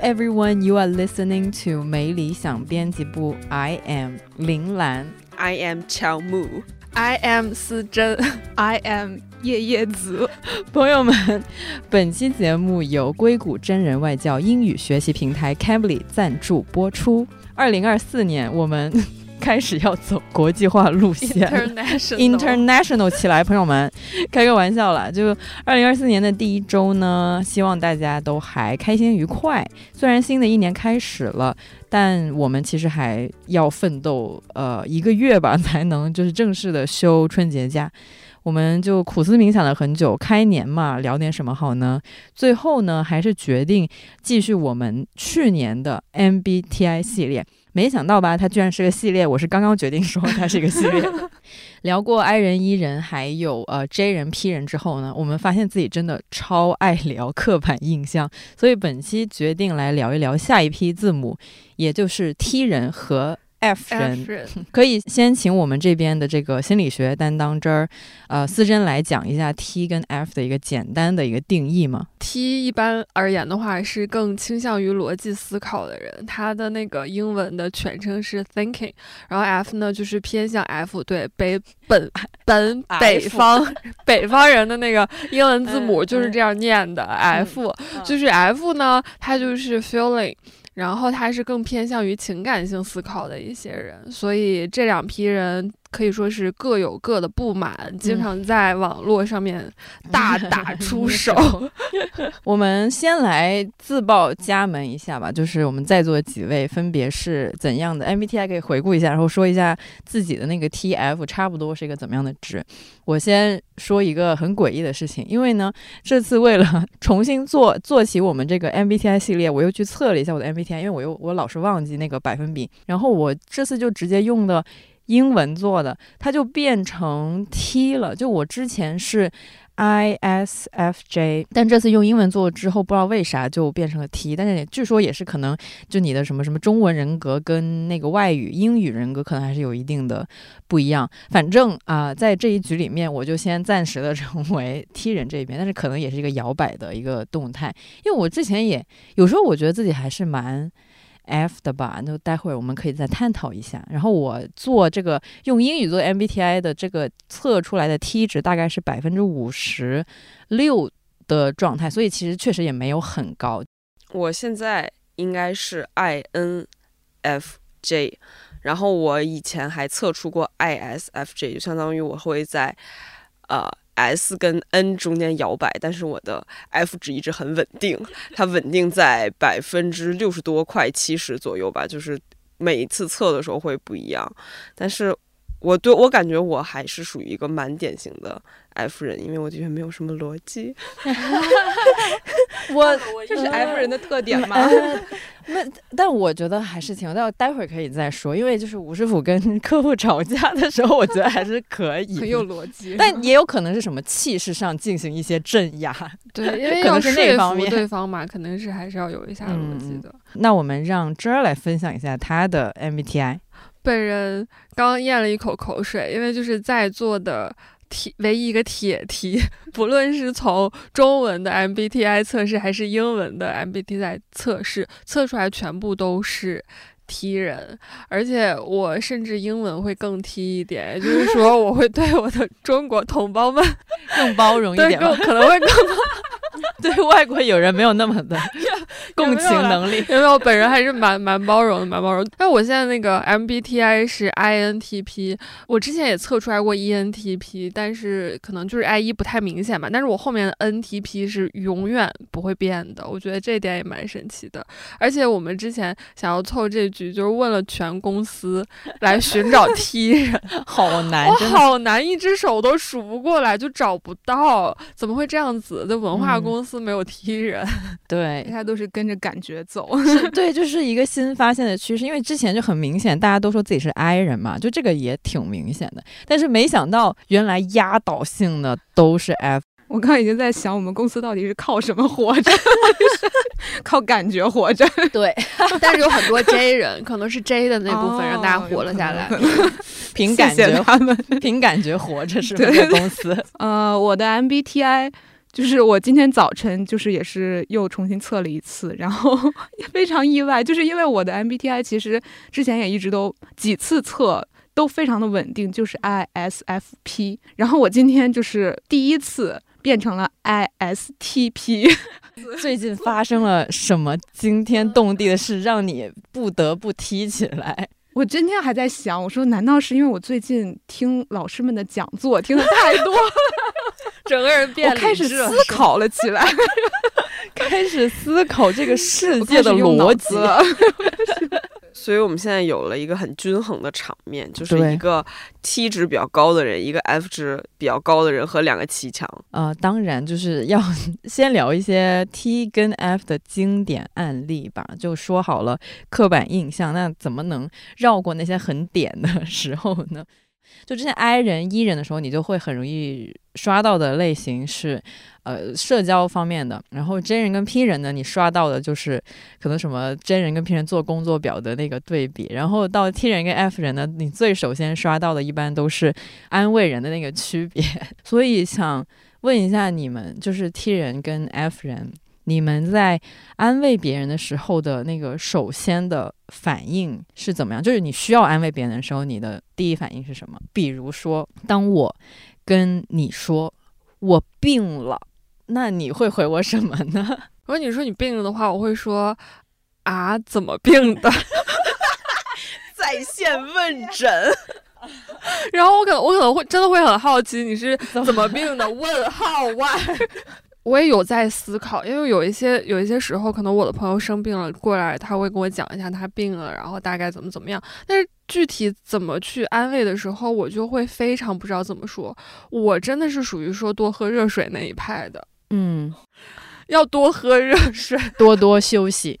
everyone, you are listening to 没理想编辑部。I am 林兰。I am 乔木。I am 思珍。I am 叶叶子。朋友们，本期节目由硅谷真人外教英语学习平台 Cambly 赞助播出。二零二四年，我们。开始要走国际化路线，international，international 起来，朋友们，开个玩笑啦！就二零二四年的第一周呢，希望大家都还开心愉快。虽然新的一年开始了，但我们其实还要奋斗呃一个月吧，才能就是正式的休春节假。我们就苦思冥想了很久，开年嘛，聊点什么好呢？最后呢，还是决定继续我们去年的 MBTI 系列。没想到吧，它居然是个系列。我是刚刚决定说它是一个系列。聊过 I 人、E 人，还有呃 J 人、P 人之后呢，我们发现自己真的超爱聊刻板印象，所以本期决定来聊一聊下一批字母，也就是 T 人和。F 人。可以先请我们这边的这个心理学担当这儿，呃，思珍来讲一下 T 跟 F 的一个简单的一个定义吗。T 一般而言的话是更倾向于逻辑思考的人，他的那个英文的全称是 thinking，然后 F 呢就是偏向 F，对北本 本北方 北方人的那个英文字母就是这样念的 F，就是 F 呢，它就是 feeling。然后他是更偏向于情感性思考的一些人，所以这两批人。可以说是各有各的不满，经常在网络上面 大打出手。我们先来自报家门一下吧，就是我们在座几位分别是怎样的 MBTI，可以回顾一下，然后说一下自己的那个 TF 差不多是一个怎么样的值。我先说一个很诡异的事情，因为呢，这次为了 重新做做起我们这个 MBTI 系列，我又去测了一下我的 MBTI，因为我又我老是忘记那个百分比，然后我这次就直接用的。英文做的，它就变成 T 了。就我之前是 ISFJ，但这次用英文做之后，不知道为啥就变成了 T。但是据说也是可能，就你的什么什么中文人格跟那个外语英语人格可能还是有一定的不一样。反正啊，在这一局里面，我就先暂时的成为 T 人这边，但是可能也是一个摇摆的一个动态。因为我之前也有时候我觉得自己还是蛮。F 的吧，那待会儿我们可以再探讨一下。然后我做这个用英语做 MBTI 的这个测出来的 T 值大概是百分之五十六的状态，所以其实确实也没有很高。我现在应该是 INFJ，然后我以前还测出过 ISFJ，就相当于我会在呃。S 跟 N 中间摇摆，但是我的 F 值一直很稳定，它稳定在百分之六十多，快七十左右吧。就是每一次测的时候会不一样，但是我对我感觉我还是属于一个蛮典型的 F 人，因为我觉得没有什么逻辑。我这是 F 人的特点吗？那但我觉得还是挺，但待会儿可以再说，因为就是吴师傅跟 客户吵架的时候，我觉得还是可以，很有逻辑。但也有可能是什么气势上进行一些镇压，对，因为要说服对方嘛，可能是还是要有一下逻辑的。那我们让 J 来分享一下他的 MBTI。本人刚咽了一口口水，因为就是在座的。铁唯一一个铁题，不论是从中文的 MBTI 测试还是英文的 MBTI 测试，测出来全部都是 T 人，而且我甚至英文会更 T 一点，也就是说我会对我的中国同胞们更包容一点，可能会更。对外国友人没有那么的 共情能力，因为我本人还是蛮蛮包容的，蛮包容。但我现在那个 MBTI 是 INTP，我之前也测出来过 ENTP，但是可能就是 I 一不太明显吧。但是我后面的 NTP 是永远不会变的，我觉得这点也蛮神奇的。而且我们之前想要凑这局，就是问了全公司来寻找 T 人，好难，我好难，一只手都数不过来，就找不到，怎么会这样子？的文化。公司没有踢人，对，他都是跟着感觉走，对，就是一个新发现的趋势。因为之前就很明显，大家都说自己是 I 人嘛，就这个也挺明显的。但是没想到，原来压倒性的都是 F。我刚刚已经在想，我们公司到底是靠什么活着？靠感觉活着。对，但是有很多 J 人，可能是 J 的那部分让大家活了下来，凭感觉他们凭感觉活着是吗？公司。呃，我的 MBTI。就是我今天早晨就是也是又重新测了一次，然后 非常意外，就是因为我的 MBTI 其实之前也一直都几次测都非常的稳定，就是 ISFP，然后我今天就是第一次变成了 ISTP。最近发生了什么惊天动地的事，让你不得不提起来？我今天还在想，我说难道是因为我最近听老师们的讲座听的太多，整个人变我开始思考了起来，开始思考这个世界的逻辑。所以我们现在有了一个很均衡的场面，就是一个 T 值比较高的人，一个 F 值比较高的人和两个骑墙。呃，当然就是要 先聊一些 T 跟 F 的经典案例吧。就说好了刻板印象，那怎么能绕过那些很点的时候呢？就之前 I 人、E 人的时候，你就会很容易刷到的类型是，呃，社交方面的。然后 J 人跟 P 人呢，你刷到的就是可能什么 J 人跟 P 人做工作表的那个对比。然后到 T 人跟 F 人呢，你最首先刷到的一般都是安慰人的那个区别。所以想问一下你们，就是 T 人跟 F 人，你们在安慰别人的时候的那个首先的反应是怎么样？就是你需要安慰别人的时候，你的第一反应是什么？比如说，当我跟你说我病了，那你会回我什么呢？如果你说你病了的话，我会说啊，怎么病的？在线问诊，然后我可能我可能会真的会很好奇你是怎么病的？问号 why？我也有在思考，因为有一些有一些时候，可能我的朋友生病了过来，他会跟我讲一下他病了，然后大概怎么怎么样。但是具体怎么去安慰的时候，我就会非常不知道怎么说。我真的是属于说多喝热水那一派的，嗯，要多喝热水，多多休息，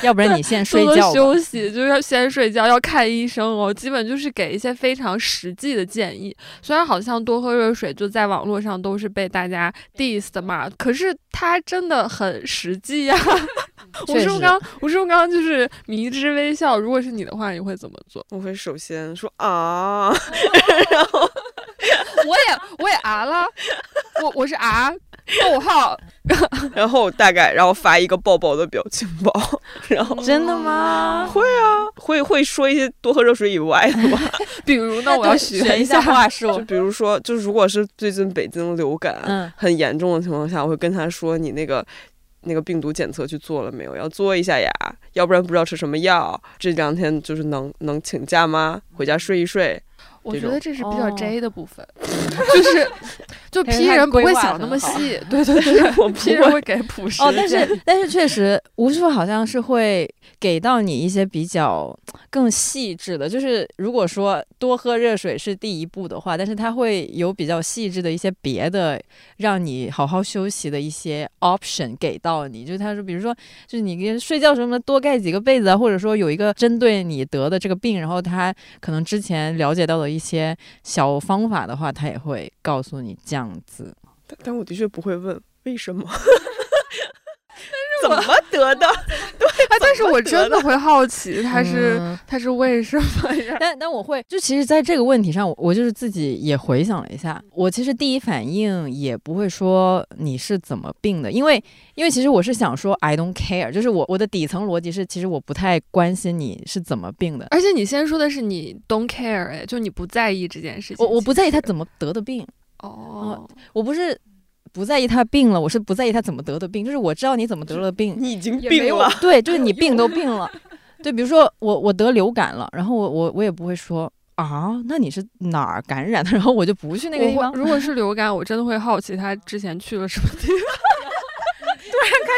要不然你先睡觉休息，就是要先睡觉，要看医生哦。基本就是给一些非常实际的建议。虽然好像多喝热水就在网络上都是被大家 diss 的嘛，可是它真的很实际呀、吴 确实树刚，吴树刚就是迷之微笑。如果是你的话，你会怎么做？我会首先说啊，然后我也我也啊了，我我是啊，逗号，然后大概然后发一个抱抱的表情包，然后 真的吗？会啊，会会说一些多喝热水以外的话，比如呢，我要学学一下话术就。比如说，就如果是最近北京流感，嗯，很严重的情况下，我会跟他说：“你那个那个病毒检测去做了没有？要做一下呀，要不然不知道吃什么药。这两天就是能能请假吗？回家睡一睡。我觉得这是比较哦 J 的部分，就是就 P 人不会想那么细，对对对，我 P 人会给朴实 哦，但是但是确实，吴师傅好像是会给到你一些比较更细致的，就是如果说多喝热水是第一步的话，但是他会有比较细致的一些别的让你好好休息的一些 option 给到你，就是他说，比如说，就是你跟睡觉什么多盖几个被子啊，或者说有一个针对你得的这个病，然后他可能之前了解到的一些小方法的话，他也会告诉你这样子。但但我的确不会问为什么，但是怎么得的？啊，但是我真的会好奇，他是、嗯他是为什么呀？但但我会，就其实，在这个问题上，我我就是自己也回想了一下，我其实第一反应也不会说你是怎么病的，因为因为其实我是想说 I don't care，就是我我的底层逻辑是，其实我不太关心你是怎么病的，而且你先说的是你 don't care，哎，就你不在意这件事情。我我不在意他怎么得的病，哦，我不是不在意他病了，我是不在意他怎么得的病，就是我知道你怎么得了病，你已经病了，对，就是你病都病了，对，比如说我我得流感了，然后我我我也不会说啊，那你是哪儿感染的，然后我就不去那个地方。如果是流感，我真的会好奇他之前去了什么地方。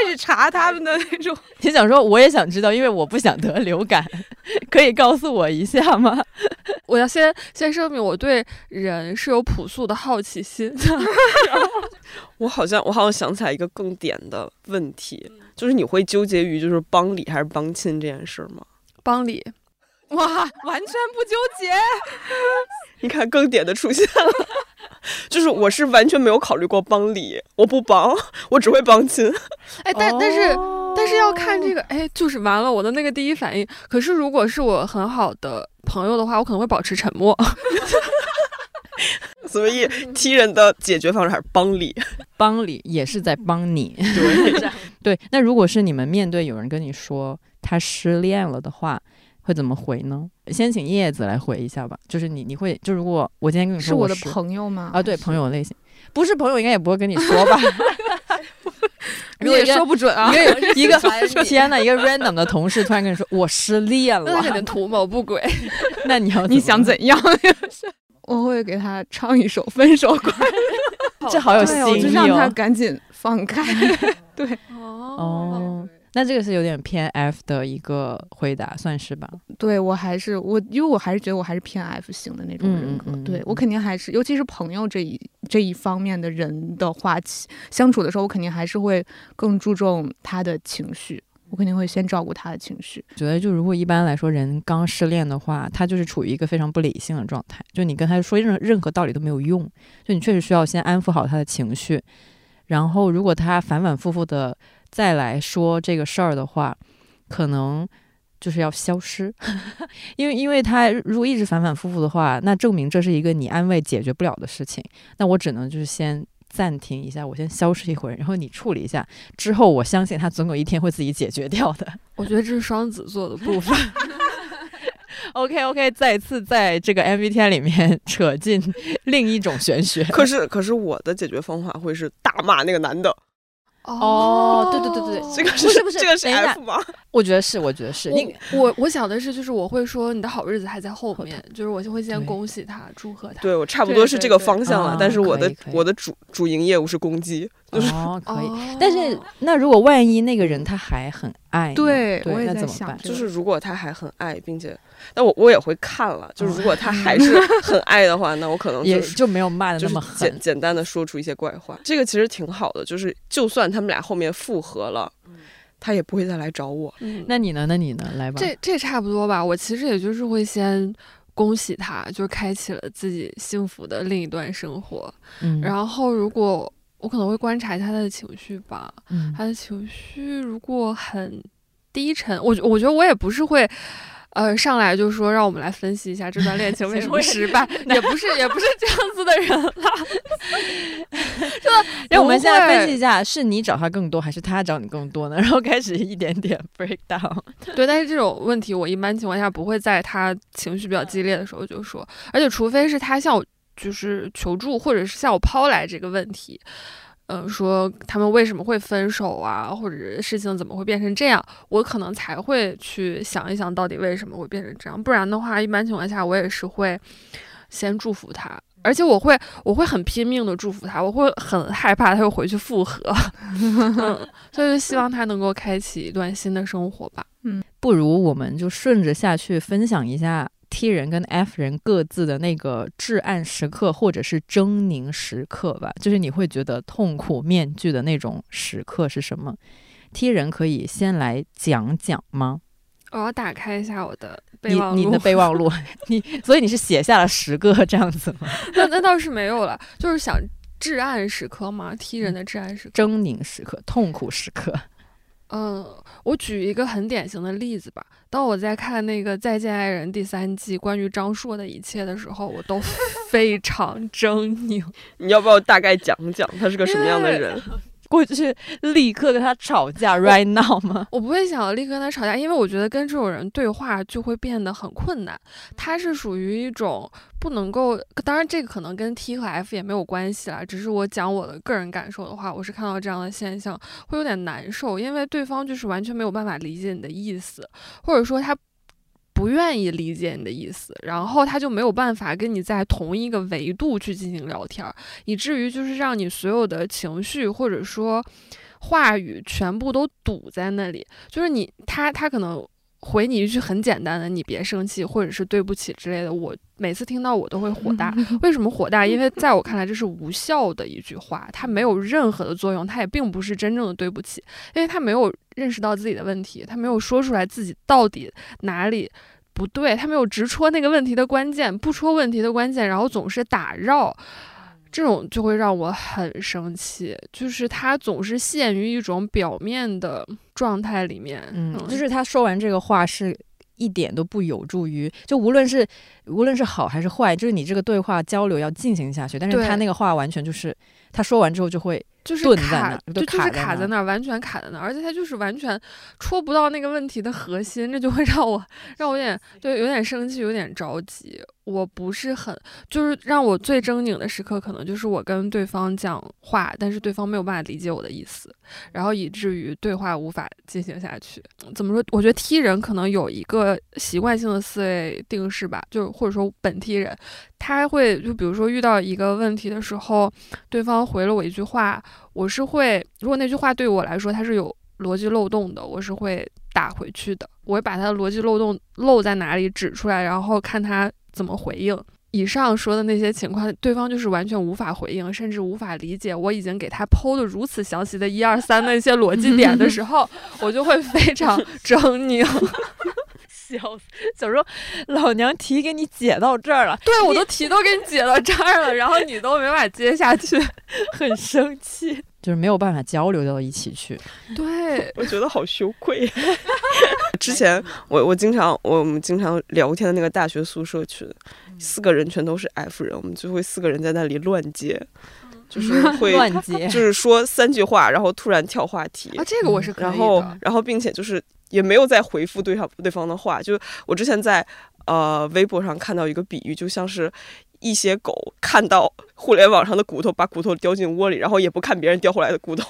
开始查他们的那种。你想说，我也想知道，因为我不想得流感，可以告诉我一下吗？我要先先声明，我对人是有朴素的好奇心的。我好像我好像想起来一个更点的问题，嗯就是你会纠结于就是帮理还是帮亲这件事儿吗？帮理，哇，完全不纠结。你看更点的出现了，就是我是完全没有考虑过帮理，我不帮，我只会帮亲。哎，但、但是但是要看这个，个，哎，就是完了，我的那个第一反应。可是如果是我很好的朋友的话，我可能会保持沉默。所以踢人的解决方式还是帮理。帮理也是在帮你。对，对，那如果是你们面对有人跟你说他失恋了的话，会怎么回呢？先请叶子来回一下吧。就是你，你会就如果我今天跟你说是我的朋友吗？啊，对，朋友类型，不是朋友应该也不会跟你说吧？你也说不准啊。一个一个天呐，一个 random 的同事突然跟你说我失恋 那肯了，定图谋不轨。那你要你想怎样？我会给他唱一首《分手快乐这好有》，对，我新意就让他哦。赶紧放开。对，哦，那这个是有点偏 F 的一个回答，算是吧？对我还是我，因为我还是觉得我还是偏 F 型的那种人格。对我肯定还是，尤其是朋友这一这一方面的人的话，相处的时候，我肯定还是会更注重他的情绪，我肯定会先照顾他的情绪。觉得就如果一般来说人刚失恋的话，他就是处于一个非常不理性的状态，就你跟他说任任何道理都没有用，就你确实需要先安抚好他的情绪，然后如果他反反复复的再来说这个事儿的话，可能就是要消失，因为因为他如果一直反反复复的话，那证明这是一个你安慰解决不了的事情，那我只能就是先。暂停一下，我先消失一会儿，然后你处理一下，之后我相信他总有一天会自己解决掉的。我觉得这是双子座的部分。OK OK，再次在这个 MBTI 里面 扯进另一种玄学。可是可是我的解决方法会是大骂那个男的，哦对对对对这个不是不是这个是 F 吗？我觉得是，我觉得是。你我我我想的是，就是我会说你的好日子还在后面，就是我就会先恭喜他，祝贺他。对我差不多是这个方向了，但是我的我的主主营业务是攻击，就是哦，可以。哦但是那如果万一那个人他还很爱呢，对我也那怎么办？在想就是如果他还很爱，并且，但我我也会看了，就是如果他还是很爱的话，那我可能 就是也就没有骂的就是那么狠。简简单的说出一些怪话，这个其实挺好的，就是就算他们俩后面复合了，他也不会再来找我。嗯，那你呢？那你呢？来吧。这这差不多吧。我其实也就是会先恭喜他，就是开启了自己幸福的另一段生活。嗯，然后如果我可能会观察一下他的情绪吧，嗯他的情绪如果很低沉，我我觉得我也不是会。呃，上来就说让我们来分析一下这段恋情为什么 失败，也不是也不是这样子的人啦。让我们现在分析析。一下，是你找他更多，还是他找你更多呢？然后开始一点点 break down。对，但是这种问题我一般情况下不会在他情绪比较激烈的时候就说，而且除非是他向我就是求助，或者是向我抛来这个问题，嗯、说他们为什么会分手啊，或者事情怎么会变成这样，我可能才会去想一想到底为什么会变成这样，不然的话，一般情况下我也是会先祝福他。而且我会，我会很拼命的祝福他，我会很害怕他又回去复合，嗯，所以就希望他能够开启一段新的生活吧。嗯不如我们就顺着下去分享一下 T 人跟 F 人各自的那个至暗时刻或者是狰狞时刻吧，就是你会觉得痛苦面具的那种时刻是什么？T 人可以先来讲讲吗？我要打开一下我的备忘录。你的备忘录，你所以你是写下了十个这样子吗？那那倒是没有了，就是想至暗时刻嘛，T 人的至暗时刻。狰狞时刻、痛苦时刻。嗯，我举一个很典型的例子吧。当我在看那个《再见爱人》第三季关于张硕的一切的时候，我都非常 狰狞。你要不要大概讲讲他是个什么样的人？过去立刻跟他吵架，right now 吗？我不会想要立刻跟他吵架，因为我觉得跟这种人对话就会变得很困难。他是属于一种不能够，当然这个可能跟 T 和 F 也没有关系啦，只是我讲我的个人感受的话，我是看到这样的现象会有点难受，因为对方就是完全没有办法理解你的意思，或者说他。不愿意理解你的意思，然后他就没有办法跟你在同一个维度去进行聊天儿，以至于就是让你所有的情绪或者说话语全部都堵在那里。就是你他他可能回你一句很简单的“你别生气”或者是“对不起”之类的，我每次听到我都会火大。为什么火大？因为在我看来这是无效的一句话，它没有任何的作用，它也并不是真正的对不起，因为他没有认识到自己的问题，他没有说出来自己到底哪里。不对，他没有直戳那个问题的关键，不戳问题的关键，然后总是打绕，这种就会让我很生气。就是他总是陷于一种表面的状态里面，嗯，就是他说完这个话是一点都不有助于，就无论是无论是好还是坏，就是你这个对话交流要进行下去，但是他那个话完全就是他说完之后就会就是顿在卡那，就就是卡在那儿完全卡在那儿，而且他就是完全戳不到那个问题的核心，这就会让我 让我有点对有点生气，有点着急。我不是很就是让我最狰狞的时刻，可能就是我跟对方讲话，但是对方没有办法理解我的意思，然后以至于对话无法进行下去。怎么说？我觉得 T 人可能有一个习惯性的思维定式吧，就或者说本 T 人，他会就比如说遇到一个问题的时候，对方回了我一句话，我是会，如果那句话对我来说它是有逻辑漏洞的，我是会打回去的。我会把它的逻辑漏洞漏在哪里指出来，然后看他怎么回应。以上说的那些情况，对方就是完全无法回应，甚至无法理解。我已经给他剖的如此详细的一二三的一些逻辑点的时候，我就会非常狰狞。笑死，小时候老娘题给你解到这儿了，对我都题都给你解到这儿了，然后你都没法接下去。很生气，就是没有办法交流到一起去。对，我觉得好羞愧。之前我我经常我们经常聊天的那个大学宿舍群，四个人全都是 F 人，我们就会四个人在那里乱接，就是会 乱接就是说三句话，然后突然跳话题，啊，这个我是可以的。然后然后并且就是也没有再回复对方对方的话，就我之前在呃微博上看到一个比喻，就像是。一些狗看到互联网上的骨头，把骨头叼进窝里，然后也不看别人叼回来的骨头，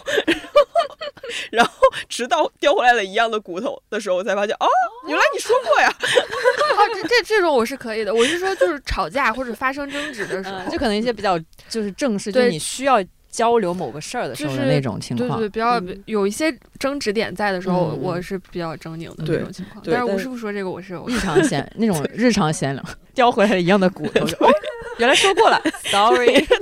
然后 直到叼回来了一样的骨头的时候，我才发现哦，原来你说过呀。啊，这这这种我是可以的。我是说，就是吵架或者发生争执的时候，嗯，就可能一些比较就是正式，就是你需要交流某个事儿的时候就是的那种情况。对对，比较嗯。有一些争执点在的时候，嗯我是比较狰狞的对那种情况。但是吴师傅说这个，我是我日常闲那种日常闲聊，叼回来一样的骨头，原来说过了，sorry。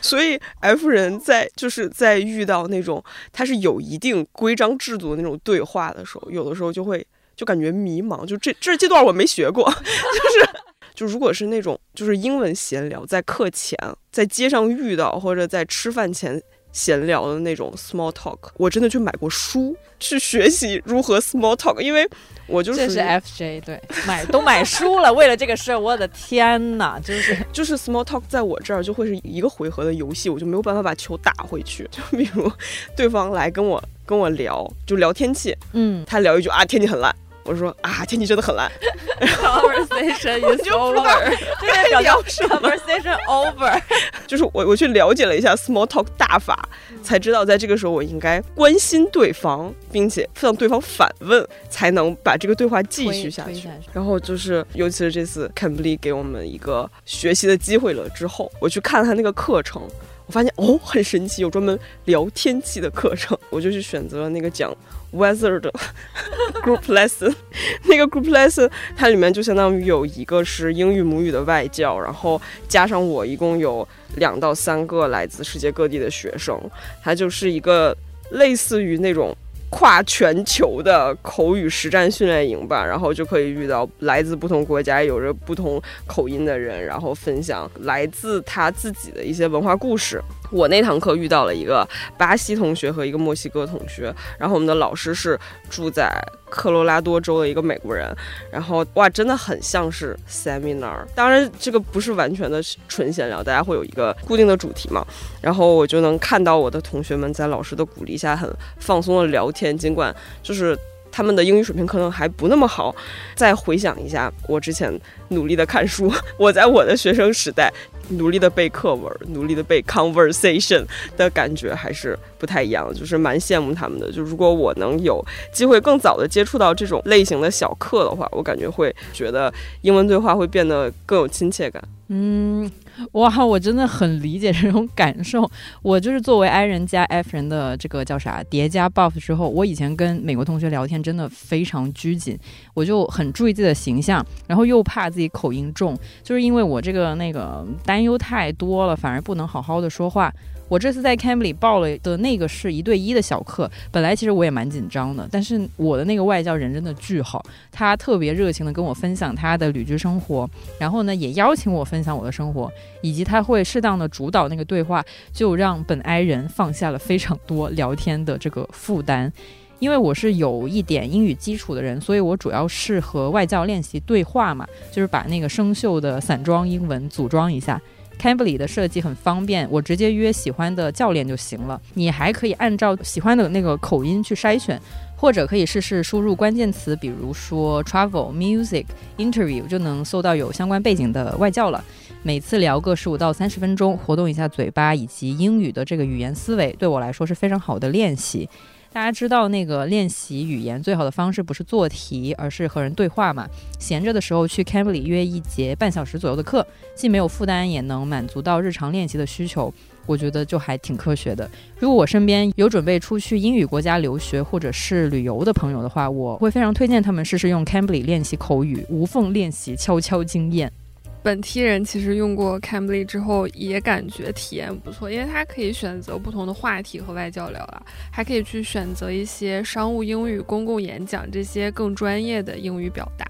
所以 F 人在就是在遇到那种他是有一定规章制度的那种对话的时候，有的时候就会就感觉迷茫，就这这这段我没学过，就是就如果是那种就是英文闲聊，在课前在街上遇到或者在吃饭前。闲聊的那种 small talk，我真的去买过书去学习如何 small talk，因为我就是这是 FJ 对，买都买书了，为了这个事儿，我的天呐，就是 就是 small talk 在我这儿就会是一个回合的游戏，我就没有办法把球打回去。就比如对方来跟我跟我聊，就聊天气，嗯，他聊一句啊天气很烂，我说啊天气真的很烂，conversation is over。这代表叫 conversation over。就是我我去了解了一下 small talk 大法，才知道在这个时候我应该关心对方，并且向对方反问，才能把这个对话继续下去。然后就是，尤其是这次 Cambly 给我们一个学习的机会了之后，我去看了他那个课程，我发现哦很神奇，有专门聊天气的课程，我就去选择了那个讲 weather 的 group lesson。那个 group lesson 它里面就相当于有一个是英语母语的外教，然后加上我一共有两到三个来自世界各地的学生，它就是一个类似于那种。跨全球的口语实战训练营吧，然后就可以遇到来自不同国家、有着不同口音的人，然后分享来自他自己的一些文化故事。我那堂课遇到了一个巴西同学和一个墨西哥同学，然后我们的老师是住在科罗拉多州的一个美国人，然后哇，真的很像是 seminar。当然，这个不是完全的纯闲聊，大家会有一个固定的主题嘛。然后我就能看到我的同学们在老师的鼓励下很放松的聊天，尽管就是他们的英语水平可能还不那么好。再回想一下我之前努力的看书，我在我的学生时代努力的背课文，努力的背 conversation 的感觉还是不太一样，就是蛮羡慕他们的。就如果我能有机会更早的接触到这种类型的小课的话，我感觉会觉得英文对话会变得更有亲切感。嗯，哇，我真的很理解这种感受。我就是作为 I 人加 F 人的这个叫啥叠加 buff 之后，我以前跟美国同学聊天真的非常拘谨，我就很注意自己的形象，然后又怕自己口音重，就是因为我这个那个担忧太多了，反而不能好好的说话。我这次在 Camp 里报了的那个是一对一的小课，本来其实我也蛮紧张的，但是我的那个外教人真的巨好，他特别热情的跟我分享他的旅居生活，然后呢也邀请我分享我的生活，以及他会适当的主导那个对话，就让本 I 人放下了非常多聊天的这个负担。因为我是有一点英语基础的人，所以我主要是和外教练习对话嘛，就是把那个生锈的散装英文组装一下。Cambly 的设计很方便，我直接约喜欢的教练就行了。你还可以按照喜欢的那个口音去筛选，或者可以试试输入关键词，比如说 travel、music、interview，就能搜到有相关背景的外教了。每次聊个十五到三十分钟，活动一下嘴巴以及英语的这个语言思维，对我来说是非常好的练习。大家知道那个练习语言最好的方式不是做题，而是和人对话嘛。闲着的时候去 Cambly 约一节半小时左右的课，既没有负担，也能满足到日常练习的需求。我觉得就还挺科学的。如果我身边有准备出去英语国家留学或者是旅游的朋友的话，我会非常推荐他们试试用 Cambly 练习口语，无缝练习，悄悄经验。本梯人其实用过 Cambly 之后也感觉体验不错，因为它可以选择不同的话题和外教聊了，还可以去选择一些商务英语、公共演讲这些更专业的英语表达。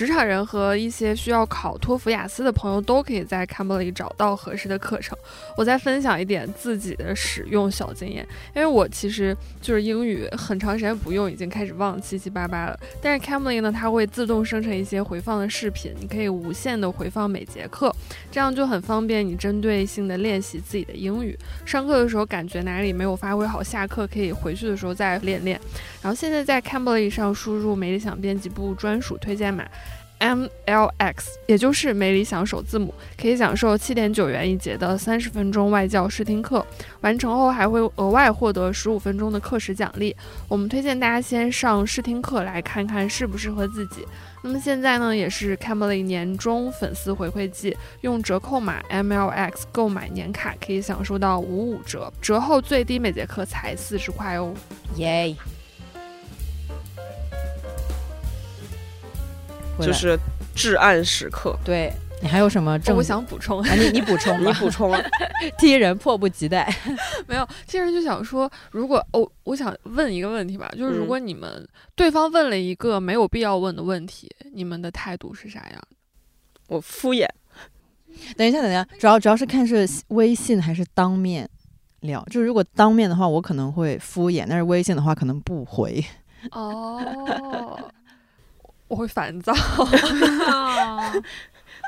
职场人和一些需要考托福、雅思的朋友都可以在 Cambly 找到合适的课程。我再分享一点自己的使用小经验，因为我其实就是英语很长时间不用，已经开始忘七七八八了。但是 Cambly 呢，它会自动生成一些回放的视频，你可以无限的回放每节课，这样就很方便你针对性的练习自己的英语。上课的时候感觉哪里没有发挥好，下课可以回去的时候再练练。然后现在在 Cambly 上输入美理想编辑部专属推荐码。MLX，也就是美理想首字母，可以享受七点九元一节的三十分钟外教试听课，完成后还会额外获得十五分钟的课时奖励。我们推荐大家先上试听课来看看适不适合自己。那么现在呢，也是 Camely 年终粉丝回馈季，用折扣码 MLX 购买年卡可以享受到五五折，折后最低每节课才四十块哦，耶！就是至暗时刻。对你还有什么？我想补充，你你补充，你补充。踢 人迫不及待，没有踢人就想说，如果哦，我想问一个问题吧，就是如果你们对方问了一个没有必要问的问题，你们的态度是啥样？我敷衍。等一下，等一下，主要主要是看是微信还是当面聊。就是如果当面的话，我可能会敷衍；但是微信的话，可能不回。哦。我会烦躁，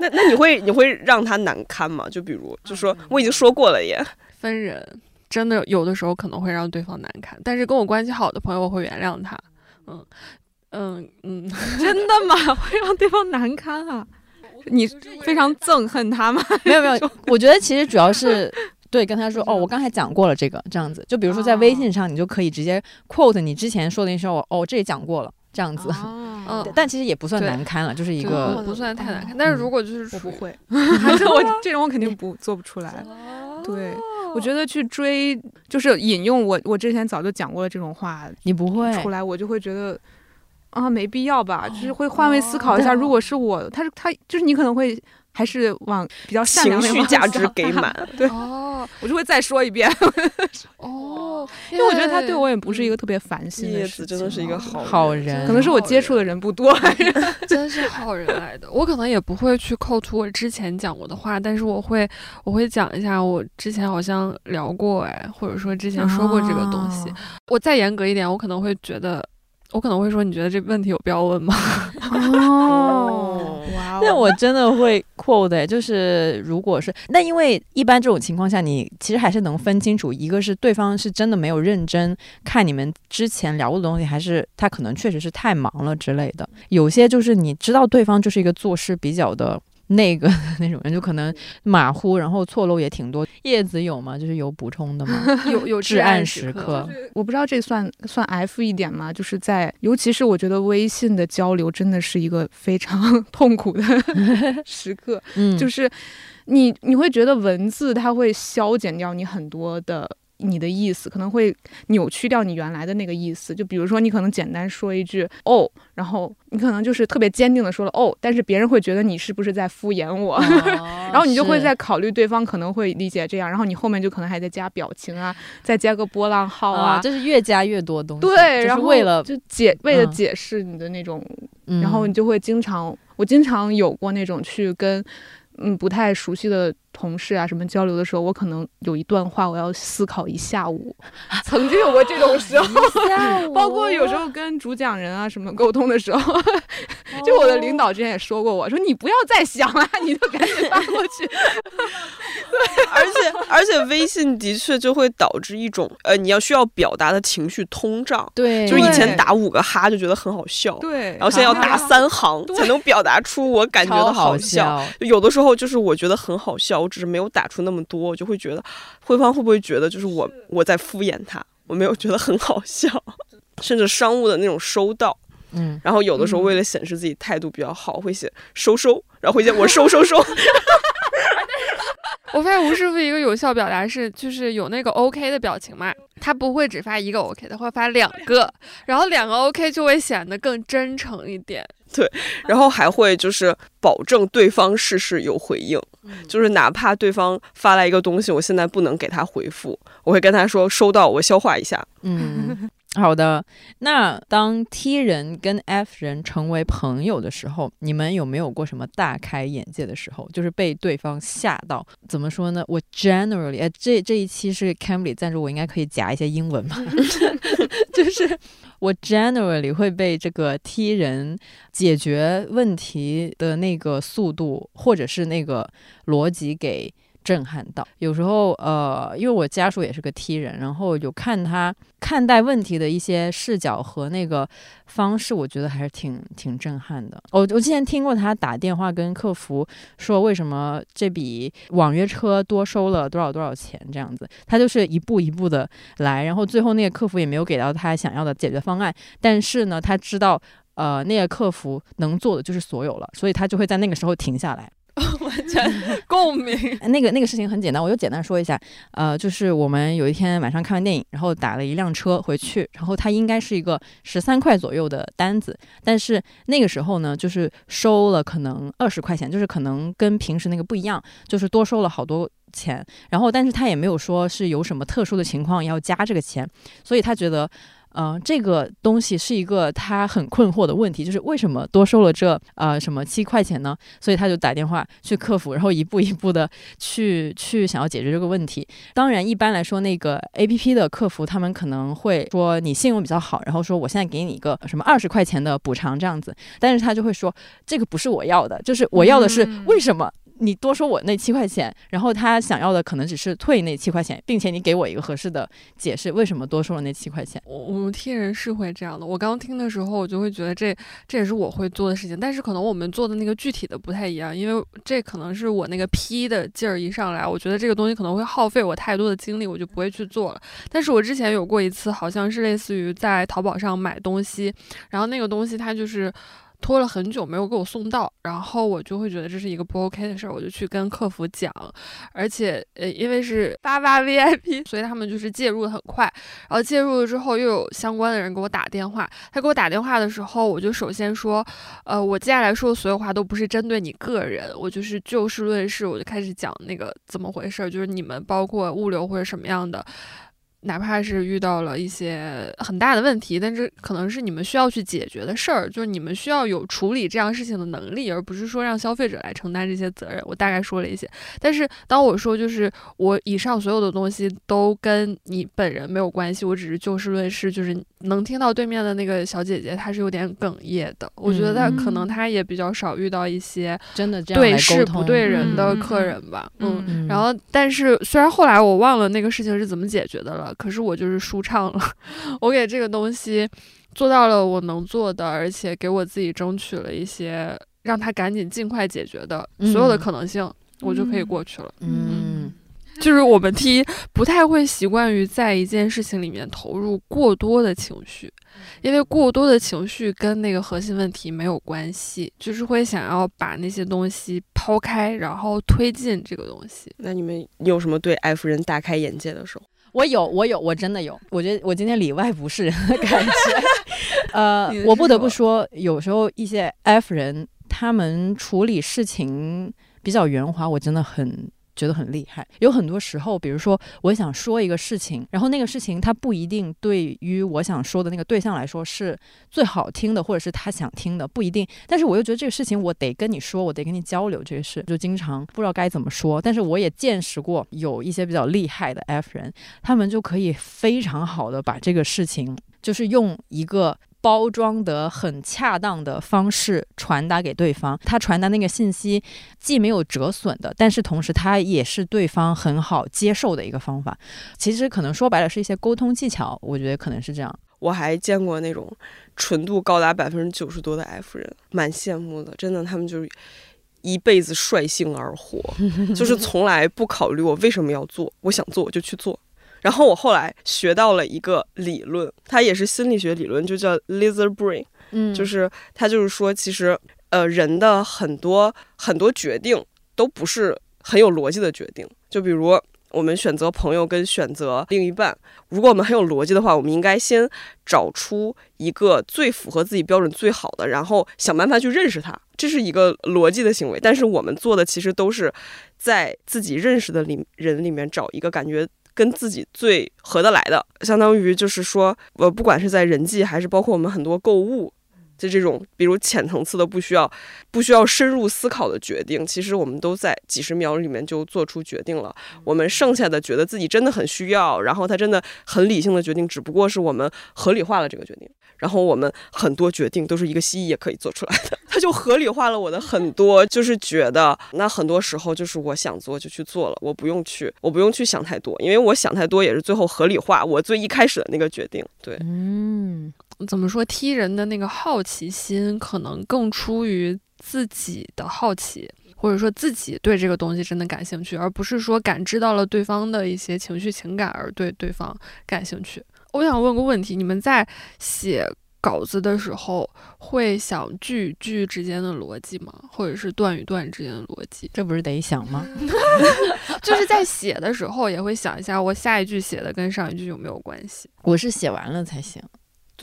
那那你会你会让他难堪吗？就比如就说我已经说过了耶。分人，真的有的时候可能会让对方难堪，但是跟我关系好的朋友我会原谅他。嗯嗯嗯，真的吗？会让对方难堪啊？你非常憎恨他吗？没有没有，我觉得其实主要是 对跟他说哦，我刚才讲过了这个这样子。就比如说在微信上，你就可以直接 quote 你之前说的那些，我哦这也讲过了。这样子，嗯，但其实也不算难堪了，就是一个不算太难堪。但是如果就是我不会，我 这种我肯定不做不出来。对，我觉得去追就是引用我我之前早就讲过的这种话，你不会出来，我就会觉得啊没必要吧，就是会换位思考一下。如果是我，他是他就是你可能会。还是往比较善良情绪价值给满，对，哦，我就会再说一遍，哦，因为我觉得他对我也不是一个特别烦心的事，真的是一个好好人，可能是我接触的人不多，真是好人来的。我可能也不会去扣图我之前讲过的话，但是我会我会讲一下我之前好像聊过哎，或者说之前说过这个东西。我再严格一点，我可能会觉得，我可能会说，你觉得这问题有必要问吗？哦。哇那我真的会 quote，就是如果是那，因为一般这种情况下，你其实还是能分清楚，一个是对方是真的没有认真看你们之前聊过的东西，还是他可能确实是太忙了之类的。有些就是你知道对方就是一个做事比较的。那个 那种人就可能马虎，然后错漏也挺多。叶子有吗？就是有补充的吗？有有至暗时刻。我不知道这算算 F 一点吗？就是在，尤其是我觉得微信的交流真的是一个非常 痛苦的时刻。嗯，就是你你会觉得文字它会消减掉你很多的。你的意思可能会扭曲掉你原来的那个意思，就比如说你可能简单说一句哦，然后你可能就是特别坚定的说了哦，但是别人会觉得你是不是在敷衍我，然后你就会在考虑对方可能会理解这样，然后你后面就可能还在加表情啊，再加个波浪号啊，就是越加越多东西，对，然后为了就解为了解释你的那种，然后你就会经常，我经常有过那种去跟。嗯不太熟悉的同事啊什么交流的时候，我可能有一段话我要思考一下午。曾经有过这种时候，包括有时候跟主讲人啊什么沟通的时候，就我的领导之前也说过我，说你不要再想了，你就赶紧发过去。而且而且微信的确就会导致一种呃，你要需要表达的情绪通胀。对，就是以前打五个哈就觉得很好笑，对，然后现在要打三行才能表达出我感觉的好笑。笑。有的时候就是我觉得很好笑，我只是没有打出那么多，我就会觉得慧芳会不会觉得就是我我在敷衍他，我没有觉得很好笑，甚至商务的那种收到，嗯，然后有的时候为了显示自己态度比较好，会写收收，然后会写我收收收，我发现吴师傅一个有效表达是，就是有那个 OK 的表情嘛，他不会只发一个 OK，他会发两个，然后两个 OK 就会显得更真诚一点。对然后还会就是保证对方事事有回应，就是哪怕对方发来一个东西，我现在不能给他回复，我会跟他说收到，我消化一下。嗯，好的。那当 T 人跟 F 人成为朋友的时候，你们有没有过什么大开眼界的时候？就是被对方吓到？怎么说呢？我 generally，哎，这这一期是 Cambly 赞助，我应该可以夹一些英文吧？就是我 generally 会被这个 T 人解决问题的那个速度，或者是那个逻辑给震撼到。有时候，呃，因为我家属也是个 T 人，然后有看他看待问题的一些视角和那个方式，我觉得还是挺挺震撼的。我我之前听过他打电话跟客服说，为什么这笔网约车多收了多少多少钱这样子，他就是一步一步的来，然后最后那个客服也没有给到他想要的解决方案，但是呢，他知道。呃，那个客服能做的就是所有了，所以他就会在那个时候停下来。完全共鸣。那个那个事情很简单，我就简单说一下。呃，就是我们有一天晚上看完电影，然后打了一辆车回去，然后它应该是一个十三块左右的单子，但是那个时候呢，就是收了可能二十块钱，就是可能跟平时那个不一样，就是多收了好多。钱，然后但是他也没有说是有什么特殊的情况要加这个钱，所以他觉得，呃，这个东西是一个他很困惑的问题，就是为什么多收了这呃什么七块钱呢？所以他就打电话去客服，然后一步一步的去去想要解决这个问题。当然，一般来说，那个 A P P 的客服他们可能会说你信用比较好，然后说我现在给你一个什么二十块钱的补偿这样子，但是他就会说这个不是我要的，就是我要的是为什么？你多收我那七块钱，然后他想要的可能只是退那七块钱，并且你给我一个合适的解释，为什么多收了那七块钱？我我们 T 人是会这样的。我刚听的时候，我就会觉得这这也是我会做的事情，但是可能我们做的那个具体的不太一样，因为这可能是我那个 P 的劲儿一上来，我觉得这个东西可能会耗费我太多的精力，我就不会去做了。但是我之前有过一次，好像是类似于在淘宝上买东西，然后那个东西它就是。拖了很久没有给我送到，然后我就会觉得这是一个不 OK 的事儿，我就去跟客服讲，而且呃，因为是八八 VIP，所以他们就是介入的很快，然后介入了之后又有相关的人给我打电话，他给我打电话的时候，我就首先说，呃，我接下来说的所有话都不是针对你个人，我就是就事论事，我就开始讲那个怎么回事儿，就是你们包括物流或者什么样的。哪怕是遇到了一些很大的问题，但是可能是你们需要去解决的事儿，就是你们需要有处理这样事情的能力，而不是说让消费者来承担这些责任。我大概说了一些，但是当我说就是我以上所有的东西都跟你本人没有关系，我只是就事论事，就是能听到对面的那个小姐姐她是有点哽咽的。我觉得她可能她也比较少遇到一些真的这样对事不对人的嗯客人吧，嗯。嗯。然后，但是虽然后来我忘了那个事情是怎么解决的了，可是我就是舒畅了，我给这个东西做到了我能做的，而且给我自己争取了一些让他赶紧尽快解决的所有的嗯。可能性，我就可以过去了。嗯就是我们 T 不太会习惯于在一件事情里面投入过多的情绪，因为过多的情绪跟那个核心问题没有关系，就是会想要把那些东西抛开，然后推进这个东西。那你们有什么对 F 人大开眼界的时候？我有，我有，我真的有。我觉得我今天里外不是人的感觉。呃，我不得不说，有时候一些 F 人他们处理事情比较圆滑，我真的很觉得很厉害。有很多时候，比如说我想说一个事情，然后那个事情它不一定对于我想说的那个对象来说是最好听的，或者是他想听的，不一定。但是我又觉得这个事情我得跟你说，我得跟你交流这个事，就经常不知道该怎么说。但是我也见识过有一些比较厉害的 F 人，他们就可以非常好的把这个事情，就是用一个。包装得很恰当的方式传达给对方，他传达那个信息既没有折损的，但是同时他也是对方很好接受的一个方法。其实可能说白了是一些沟通技巧，我觉得可能是这样。我还见过那种纯度高达百分之九十多的 F 人，蛮羡慕的。真的，他们就是一辈子率性而活，就是从来不考虑我为什么要做，我想做我就去做。然后我后来学到了一个理论，它也是心理学理论，就叫 lizard brain，嗯，就是它就是说，其实呃人的很多很多决定都不是很有逻辑的决定。就比如我们选择朋友跟选择另一半，如果我们很有逻辑的话，我们应该先找出一个最符合自己标准最好的，然后想办法去认识他，这是一个逻辑的行为。但是我们做的其实都是在自己认识的里人里面找一个感觉。跟自己最合得来的，相当于就是说，呃，不管是在人际，还是包括我们很多购物，就这种，比如浅层次的，不需要不需要深入思考的决定，其实我们都在几十秒里面就做出决定了。我们剩下的觉得自己真的很需要，然后他真的很理性的决定，只不过是我们合理化了这个决定。然后我们很多决定都是一个蜥蜴也可以做出来的，他就合理化了我的很多，就是觉得那很多时候就是我想做就去做了，我不用去，我不用去想太多，因为我想太多也是最后合理化我最一开始的那个决定。对，嗯，怎么说踢人的那个好奇心可能更出于自己的好奇，或者说自己对这个东西真的感兴趣，而不是说感知到了对方的一些情绪情感而对对方感兴趣。我想问个问题：你们在写稿子的时候，会想句句之间的逻辑吗？或者是段与段之间的逻辑？这不是得想吗？就是在写的时候，也会想一下，我下一句写的跟上一句有没有关系？我是写完了才行。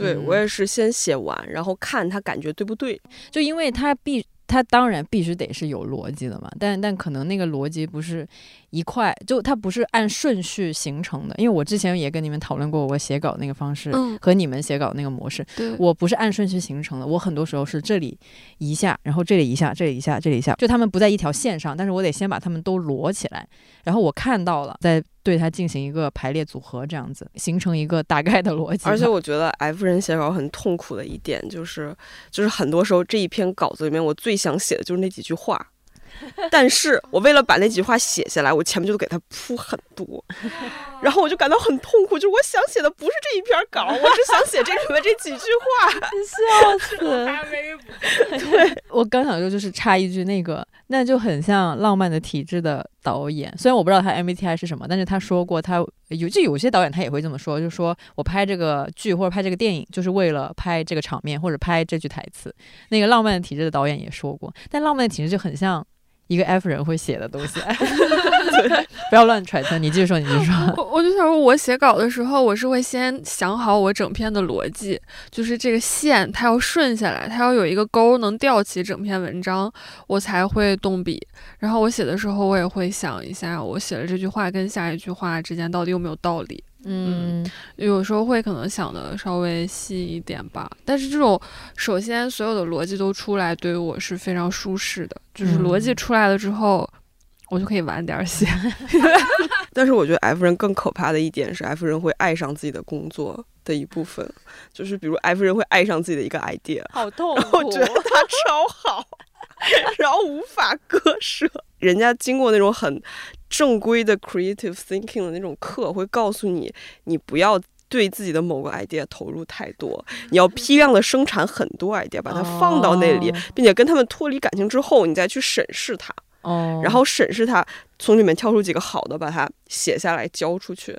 对我也是先写完，然后看他感觉对不对。就因为他必，他当然必须得是有逻辑的嘛。但但可能那个逻辑不是。一块就它不是按顺序形成的，因为我之前也跟你们讨论过我写稿那个方式和你们写稿那个模式，我不是按顺序形成的，我很多时候是这里一下，然后这里一下，这里一下，这里一下，就他们不在一条线上，但是我得先把他们都摞起来，然后我看到了，再对它进行一个排列组合，这样子形成一个大概的逻辑。而且我觉得 F 人写稿很痛苦的一点就是，就是很多时候这一篇稿子里面，我最想写的就是那几句话。但是我为了把那几句话写下来，我前面就给他铺很多，然后我就感到很痛苦。就是我想写的不是这一篇稿，我只想写这里面这几句话。笑死！对我刚想说就是插一句，那个那就很像《浪漫的体质》的导演，虽然我不知道他 MBTI 是什么，但是他说过他有就有些导演他也会这么说，就说我拍这个剧或者拍这个电影就是为了拍这个场面或者拍这句台词。那个《浪漫的体质》的导演也说过，但《浪漫的体质》就很像。一个 F 人会写的东西，不要乱揣测。你继续说，你继续说。我我就想说，我写稿的时候，我是会先想好我整篇的逻辑，就是这个线它要顺下来，它要有一个钩能吊起整篇文章，我才会动笔。然后我写的时候，我也会想一下，我写了这句话跟下一句话之间到底有没有道理。嗯，有时候会可能想的稍微细一点吧，但是这种首先所有的逻辑都出来，对于我是非常舒适的。就是逻辑出来了之后，我就可以晚点写。但是我觉得 F 人更可怕的一点是，F 人会爱上自己的工作的一部分，就是比如 F 人会爱上自己的一个 idea，好痛苦，我觉得他超好，然后无法割舍。人家经过那种很。正规的 creative thinking 的那种课会告诉你，你不要对自己的某个 idea 投入太多，你要批量的生产很多 idea，把它放到那里，并且跟他们脱离感情之后，你再去审视它，然后审视它，从里面挑出几个好的，把它写下来交出去。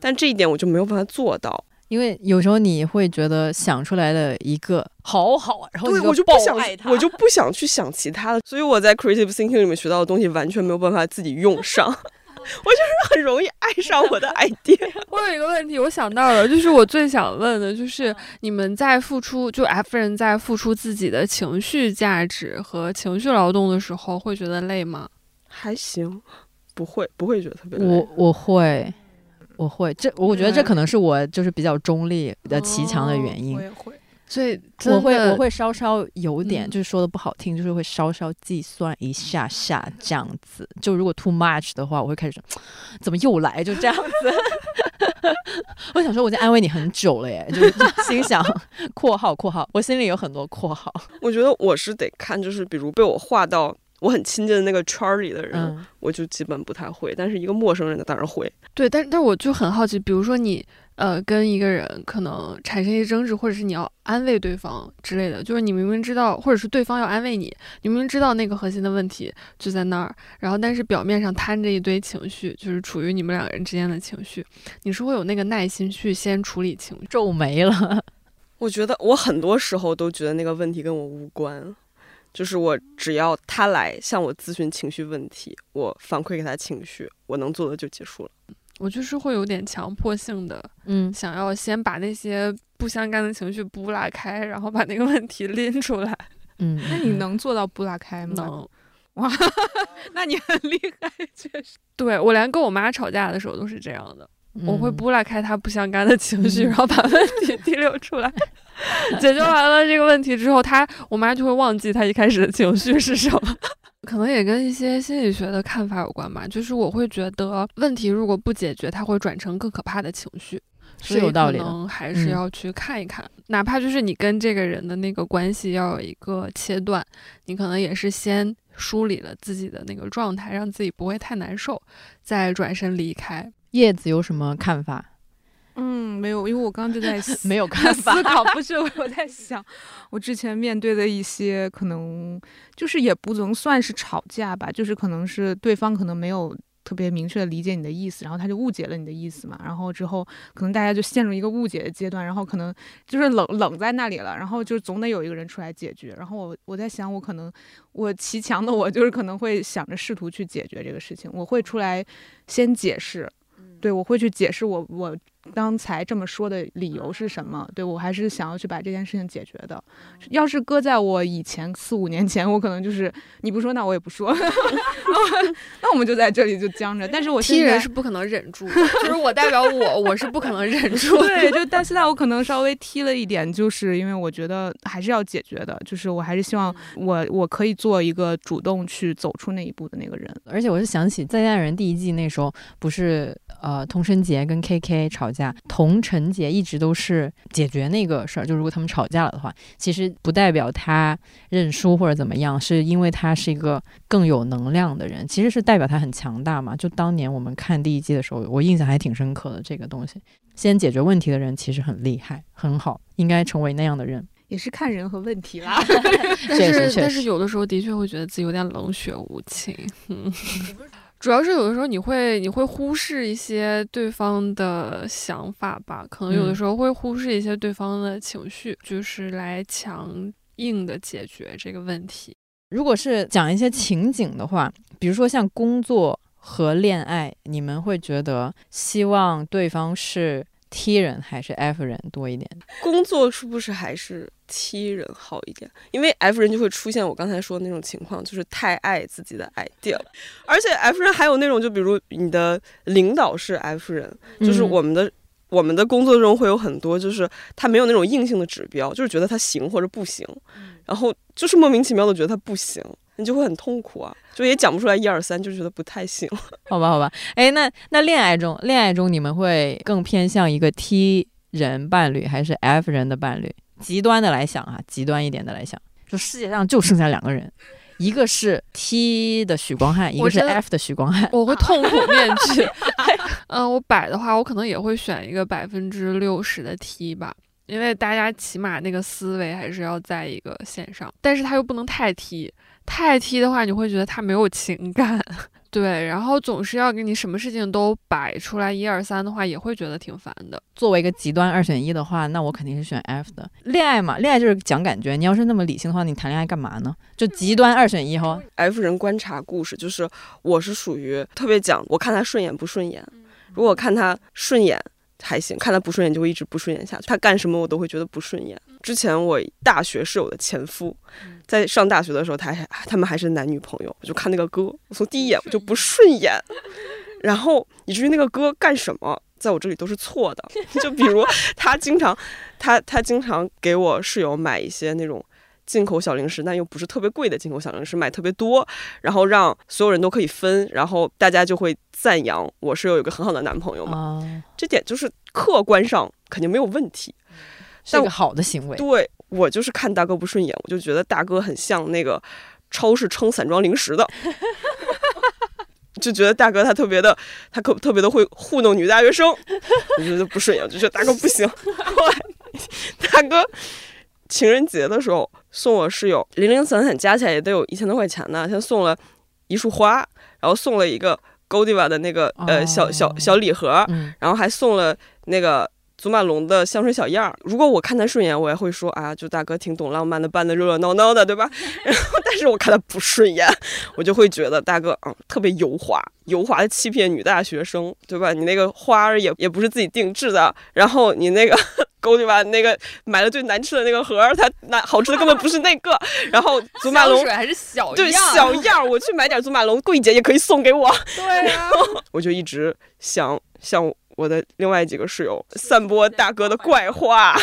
但这一点我就没有办法做到。因为有时候你会觉得想出来的一个好好啊，然后对我就不想，我就不想去想其他的，所以我在 creative thinking 里面学到的东西完全没有办法自己用上，我就是很容易爱上我的 idea。我有一个问题，我想到了，就是我最想问的，就是你们在付出，就 F 人在付出自己的情绪价值和情绪劳动的时候，会觉得累吗？还行。不会不会觉得特别累。我我会，我会，这我觉得这可能是我就是比较中立的骑墙的原因我。也会。所以我会我会稍稍有点，嗯就是说的不好听，就是会稍稍计算一下下这样子。就如果 too much 的话，我会开始说怎么又来，就这样子。我想说，我已经安慰你很久了耶，就是就 心想（括号括号），我心里有很多括号。我觉得我是得看，就是比如被我画到我很亲近的那个圈儿里的人，嗯，我就基本不太会。但是一个陌生人的当然会。对，但但我就很好奇，比如说你呃跟一个人可能产生一些争执，或者是你要安慰对方之类的，就是你明明知道，或者是对方要安慰你，你明明知道那个核心的问题就在那儿，然后但是表面上摊着一堆情绪，就是处于你们两个人之间的情绪，你是会有那个耐心去先处理情绪。皱眉了。我觉得我很多时候都觉得那个问题跟我无关，就是我只要他来向我咨询情绪问题，我反馈给他情绪，我能做的就结束了。我就是会有点强迫性的嗯，想要先把那些不相干的情绪拨拉开，然后把那个问题拎出来。嗯，那你能做到不拉开吗？能，那你很厉害，确实。对我连跟我妈吵架的时候都是这样的。我会嗯拨拉开他不相干的情绪，嗯然后把问题 提溜出来。解决完了这个问题之后，他我妈就会忘记他一开始的情绪是什么。可能也跟一些心理学的看法有关吧，就是我会觉得问题如果不解决，它会转成更可怕的情绪，是有道理的所以可能还是嗯要去看一看，哪怕就是你跟这个人的那个关系要有一个切断，你可能也是先梳理了自己的那个状态，让自己不会太难受，再转身离开。叶子有什么看法？嗯，没有，因为我刚刚就在 没有看法 思考，不是我在想，我之前面对的一些可能就是也不能算是吵架吧，就是可能是对方可能没有特别明确的理解你的意思，然后他就误解了你的意思嘛，然后之后可能大家就陷入一个误解的阶段，然后可能就是冷冷在那里了，然后就总得有一个人出来解决，然后我我在想，我可能我骑墙的我就是可能会想着试图去解决这个事情，我会出来先解释。对，我会去解释我我刚才这么说的理由是什么。对我还是想要去把这件事情解决的。要是搁在我以前四五年前，我可能就是你不说，那我也不说，那我们就在这里就僵着。但是我踢现在人是不可能忍住的，就是我代表我，我是不可能忍住。对，就但现在我可能稍微踢了一点，就是因为我觉得还是要解决的，就是我还是希望我我可以做一个主动去走出那一步的那个人。而且我是想起《再见爱人》第一季那时候，不是呃童晨杰跟 KK 吵架，同陈杰一直都是解决那个事儿，就如果他们吵架了的话，其实不代表他认输或者怎么样，是因为他是一个更有能量的人，其实是代表他很强大嘛。就当年我们看第一季的时候，我印象还挺深刻的这个东西。先解决问题的人其实很厉害，很好，应该成为那样的人。也是看人和问题啦。但确实是但确实是有的时候的确会觉得自己有点冷血无情，嗯，主要是有的时候你会你会忽视一些对方的想法吧，可能有的嗯时候会忽视一些对方的情绪，就是来强硬的解决这个问题。如果是讲一些情景的话，比如说像工作和恋爱，你们会觉得希望对方是 T 人还是 F 人多一点？工作是不是还是 T 人好一点？因为 F 人就会出现我刚才说的那种情况，就是太爱自己的 idea，而且 F 人还有那种，就比如你的领导是 F 人，就是嗯我们的。我们的工作中会有很多，就是他没有那种硬性的指标，就是觉得他行或者不行，然后就是莫名其妙的觉得他不行，你就会很痛苦啊，就也讲不出来一二三，就觉得不太行。好吧，好吧。哎，那那恋爱中，恋爱中你们会更偏向一个 T 人伴侣还是 F 人的伴侣？极端的来想啊，极端一点的来想，就世界上就剩下两个人，一个是 T 的许光汉，一个是 F 的许光汉。我会痛苦面具。嗯，我摆的话，我可能也会选一个百分之六十的 T 吧，因为大家起码那个思维还是要在一个线上，但是他又不能太 T，太 T 的话，你会觉得他没有情感。对，然后总是要给你什么事情都摆出来一二三的话，也会觉得挺烦的。作为一个极端二选一的话，那我肯定是选 F 的。恋爱嘛，恋爱就是讲感觉。你要是那么理性的话，你谈恋爱干嘛呢？就极端二选一哈。F 人观察故事，就是我是属于特别讲，我看他顺眼不顺眼。如果看他顺眼，还行，看他不顺眼就会一直不顺眼下去。他干什么我都会觉得不顺眼。之前我大学室友的前夫，在上大学的时候，他还他们还是男女朋友，我就看那个哥，我从第一眼我就不顺眼，然后以至于那个哥干什么，在我这里都是错的。就比如他经常，他他经常给我室友买一些那种。进口小零食，但又不是特别贵的进口小零食，买特别多，然后让所有人都可以分，然后大家就会赞扬我是有一个很好的男朋友嘛。这点就是客观上肯定没有问题，是一个好的行为。对我就是看大哥不顺眼，我就觉得大哥很像那个超市称散装零食的，就觉得大哥他特别的，他可特别的会糊弄女大学生，我觉得不顺眼，就觉得大哥不行。后 来大哥情人节的时候。送我室友零零散散加起来也得有一千多块钱呢，先送了一束花，然后送了一个 Godiva 的那个呃小小小礼盒，然后还送了那个祖马龙的香水小样儿。如果我看他顺眼，我也会说啊，就大哥挺懂浪漫的，办的热热闹闹的，对吧？然后但是我看他不顺眼，我就会觉得大哥嗯特别油滑，油滑的欺骗女大学生，对吧？你那个花儿也也不是自己定制的，然后你那个。勾对吧？那个买了最难吃的那个盒，它难好吃的根本不是那个。然后祖马龙还是小对小样，我去买点祖马龙，柜姐也可以送给我。对呀，我就一直想向我的另外几个室友散播大哥的怪话。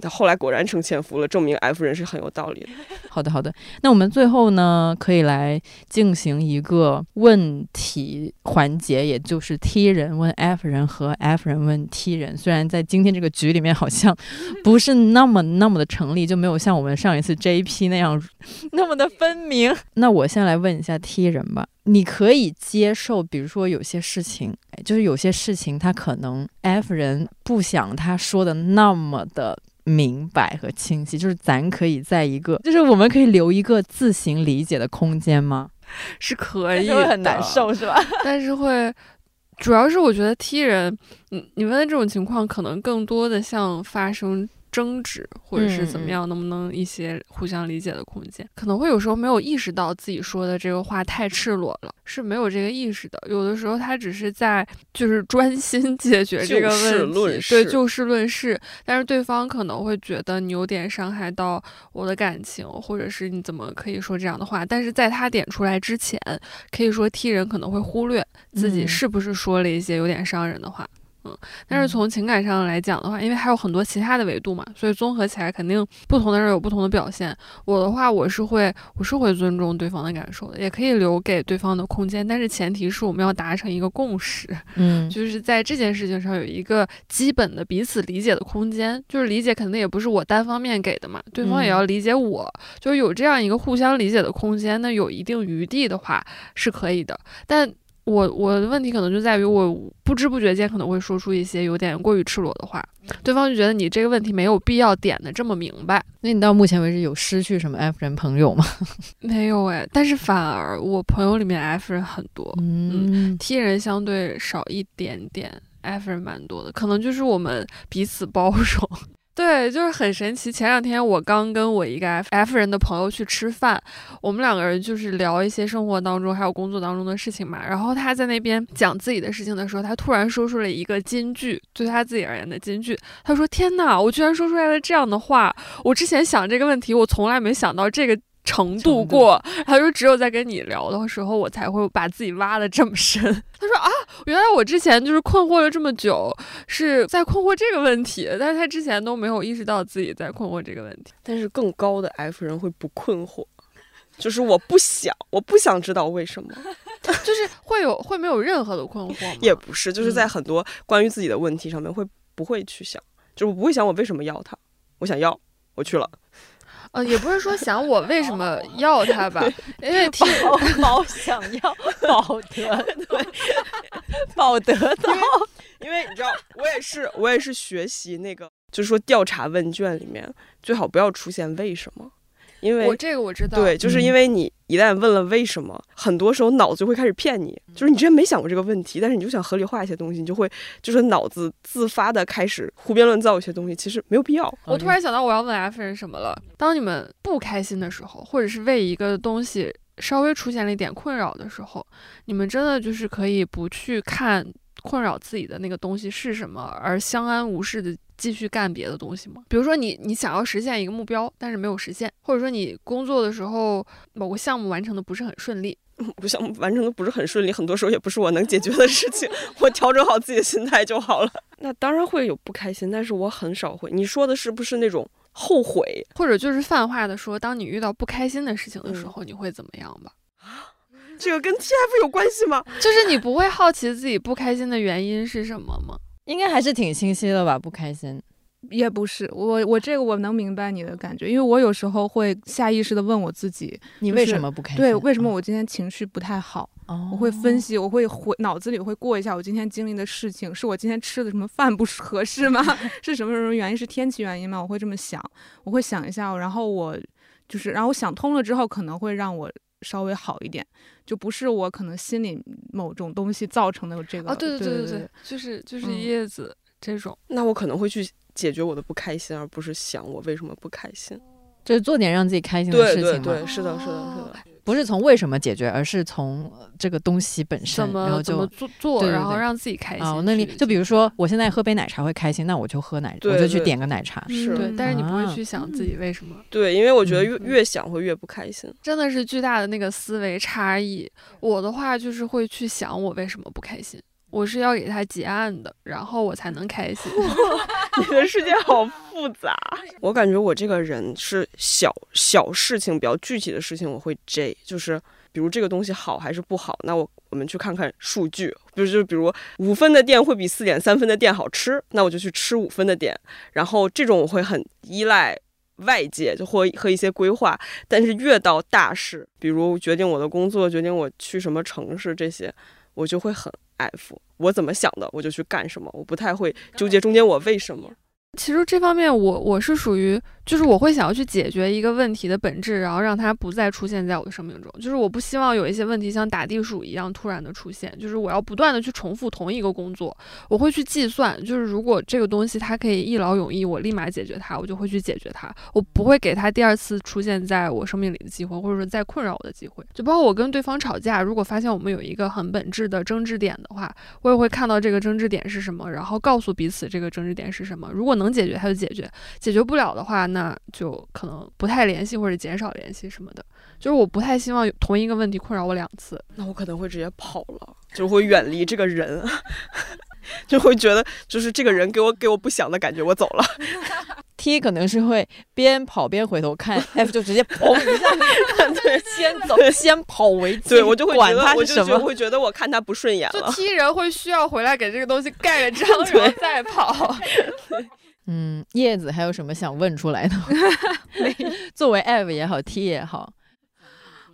他后来果然成潜伏了，证明 F 人是很有道理的。好的，好的。那我们最后呢，可以来进行一个问题环节，也就是 T 人问 F 人和 F 人问 T 人。虽然在今天这个局里面好像不是那么那么的成立，就没有像我们上一次 JP 那样那么的分明。那我先来问一下 T 人吧，你可以接受，比如说有些事情，就是有些事情他可能 F 人不想他说的那么的。明白和清晰，就是咱可以在一个，就是我们可以留一个自行理解的空间吗？是可以，很难受是吧？但是会，主要是我觉得踢人，你你问的这种情况，可能更多的像发生。争执或者是怎么样，能不能一些互相理解的空间？可能会有时候没有意识到自己说的这个话太赤裸了，是没有这个意识的。有的时候他只是在就是专心解决这个问题，对，就事论事。但是对方可能会觉得你有点伤害到我的感情，或者是你怎么可以说这样的话？但是在他点出来之前，可以说踢人可能会忽略自己是不是说了一些有点伤人的话。嗯，但是从情感上来讲的话，因为还有很多其他的维度嘛，所以综合起来肯定不同的人有不同的表现。我的话，我是会，我是会尊重对方的感受的，也可以留给对方的空间，但是前提是我们要达成一个共识，嗯，就是在这件事情上有一个基本的彼此理解的空间，就是理解肯定也不是我单方面给的嘛，对方也要理解我，就是有这样一个互相理解的空间，那有一定余地的话是可以的，但。我我的问题可能就在于我不知不觉间可能会说出一些有点过于赤裸的话，对方就觉得你这个问题没有必要点的这么明白。那你到目前为止有失去什么 F 人朋友吗？没有哎，但是反而我朋友里面 F 人很多，嗯，T 人相对少一点点，F 人蛮多的，可能就是我们彼此包容。对，就是很神奇。前两天我刚跟我一个 F F 人的朋友去吃饭，我们两个人就是聊一些生活当中还有工作当中的事情嘛。然后他在那边讲自己的事情的时候，他突然说出了一个金句，对他自己而言的金句。他说：“天哪，我居然说出来了这样的话！我之前想这个问题，我从来没想到这个。”程度过，他说只有在跟你聊的时候，我才会把自己挖的这么深。他说啊，原来我之前就是困惑了这么久，是在困惑这个问题，但是他之前都没有意识到自己在困惑这个问题。但是更高的 F 人会不困惑，就是我不想，我不想知道为什么，就是会有会没有任何的困惑吗？也不是，就是在很多关于自己的问题上面会不会去想，就是我不会想我为什么要他，我想要，我去了。呃，也不是说想我为什么要他吧，因为 听 宝想要宝德，对，保德的，因为你知道，我也是，我也是学习那个，就是说调查问卷里面最好不要出现为什么。因为我这个我知道，对，就是因为你一旦问了为什么，很多时候脑子就会开始骗你，就是你之前没想过这个问题，但是你就想合理化一些东西，你就会就是脑子自发的开始胡编乱造一些东西，其实没有必要。我突然想到我要问 F 人什么了，当你们不开心的时候，或者是为一个东西稍微出现了一点困扰的时候，你们真的就是可以不去看。困扰自己的那个东西是什么，而相安无事的继续干别的东西吗？比如说你你想要实现一个目标，但是没有实现，或者说你工作的时候某个项目完成的不是很顺利，不项目完成的不是很顺利，很多时候也不是我能解决的事情，我调整好自己的心态就好了。那当然会有不开心，但是我很少会。你说的是不是那种后悔？或者就是泛化的说，当你遇到不开心的事情的时候，你会怎么样吧？这个跟 TF 有关系吗？就是你不会好奇自己不开心的原因是什么吗？应该还是挺清晰的吧？不开心，也不是我，我这个我能明白你的感觉，因为我有时候会下意识的问我自己，你为什么不开心？对，为什么我今天情绪不太好？哦我会分析，我会回脑子里会过一下我今天经历的事情，是我今天吃的什么饭不合适吗？是什么什么原因？是天气原因吗？我会这么想，我会想一下，然后我就是，然后我想通了之后，可能会让我稍微好一点，就不是我可能心里某种东西造成的这个。哦，对对对对对，就是就是嗯叶子这种。那我可能会去解决我的不开心，而不是想我为什么不开心。就是做点让自己开心的事情嘛，对对，是的，是的，是的。不是从为什么解决，而是从呃这个东西本身，然后就做做，对对对然后让自己开心啊，我那里就比如说，我现在喝杯奶茶会开心，那我就喝奶，对我就去点个奶茶。是对，但是你不啊会去想自己为什么，对，因为我觉得越嗯越想会越不开心。真的是巨大的那个思维差异。我的话就是会去想我为什么不开心，我是要给他结案的，然后我才能开心。你的世界好复杂。我感觉我这个人是小小事情比较具体的事情我会 J，就是比如这个东西好还是不好，那我我们去看看数据，比如就比如五分的店会比四点三分的店好吃，那我就去吃五分的店。然后这种我会很依赖。外界就或和一些规划，但是越到大事，比如决定我的工作，决定我去什么城市这些，我就会很 F。我怎么想的，我就去干什么，我不太会纠结中间我为什么。其实这方面我我是属于，就是我会想要去解决一个问题的本质，然后让它不再出现在我的生命中。就是我不希望有一些问题像打地鼠一样突然的出现，就是我要不断的去重复同一个工作。我会去计算，就是如果这个东西它可以一劳永逸，我立马解决它，我就会去解决它。我不会给它第二次出现在我生命里的机会，或者说再困扰我的机会。就包括我跟对方吵架，如果发现我们有一个很本质的争执点的话，我也会看到这个争执点是什么，然后告诉彼此这个争执点是什么。如果能解决，他就解决；解决不了的话，那就可能不太联系或者减少联系什么的。就是我不太希望有同一个问题困扰我两次。那我可能会直接跑了，就会远离这个人，就会觉得就是这个人给我给我不祥的感觉，我走了。T 可能是会边跑边回头看，F 就直接砰一下，对，先走，先跑为敬。对我就会管觉得，他是什么。我就觉得会觉得我看他不顺眼就了。踢人会需要回来给这个东西盖个章，然后再跑。嗯，叶子还有什么想问出来的吗？作为 F 也好，T 也好，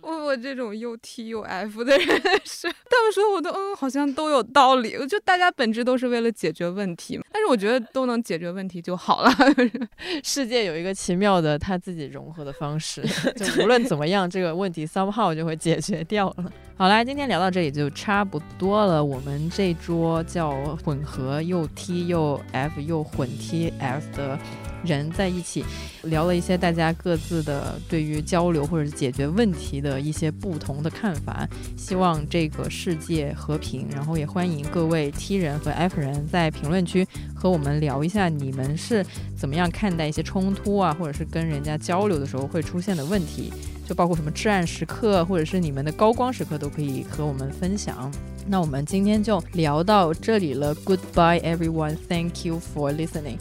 我我这种又 T 又 F 的人是，他们说我都嗯，好像都有道理。我就大家本质都是为了解决问题嘛，但是我觉得都能解决问题就好了。世界有一个奇妙的他自己融合的方式，就无论怎么样，这个问题 somehow 就会解决掉了。好啦，今天聊到这里就差不多了。我们这桌叫混合又 T 又 F 又混 T F 的人在一起聊了一些大家各自的对于交流或者解决问题的一些不同的看法。希望这个世界和平，然后也欢迎各位 T 人和 F 人在评论区和我们聊一下，你们是怎么样看待一些冲突啊，或者是跟人家交流的时候会出现的问题，就包括什么至暗时刻，或者是你们的高光时刻，都可以和我们分享。那我们今天就聊到这里了，Goodbye everyone，Thank you for listening。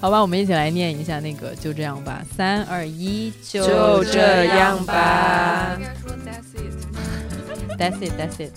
好吧，我们一起来念一下那个，就这样吧，三二一，就这样吧。应该说 That's it，That's it，That's it。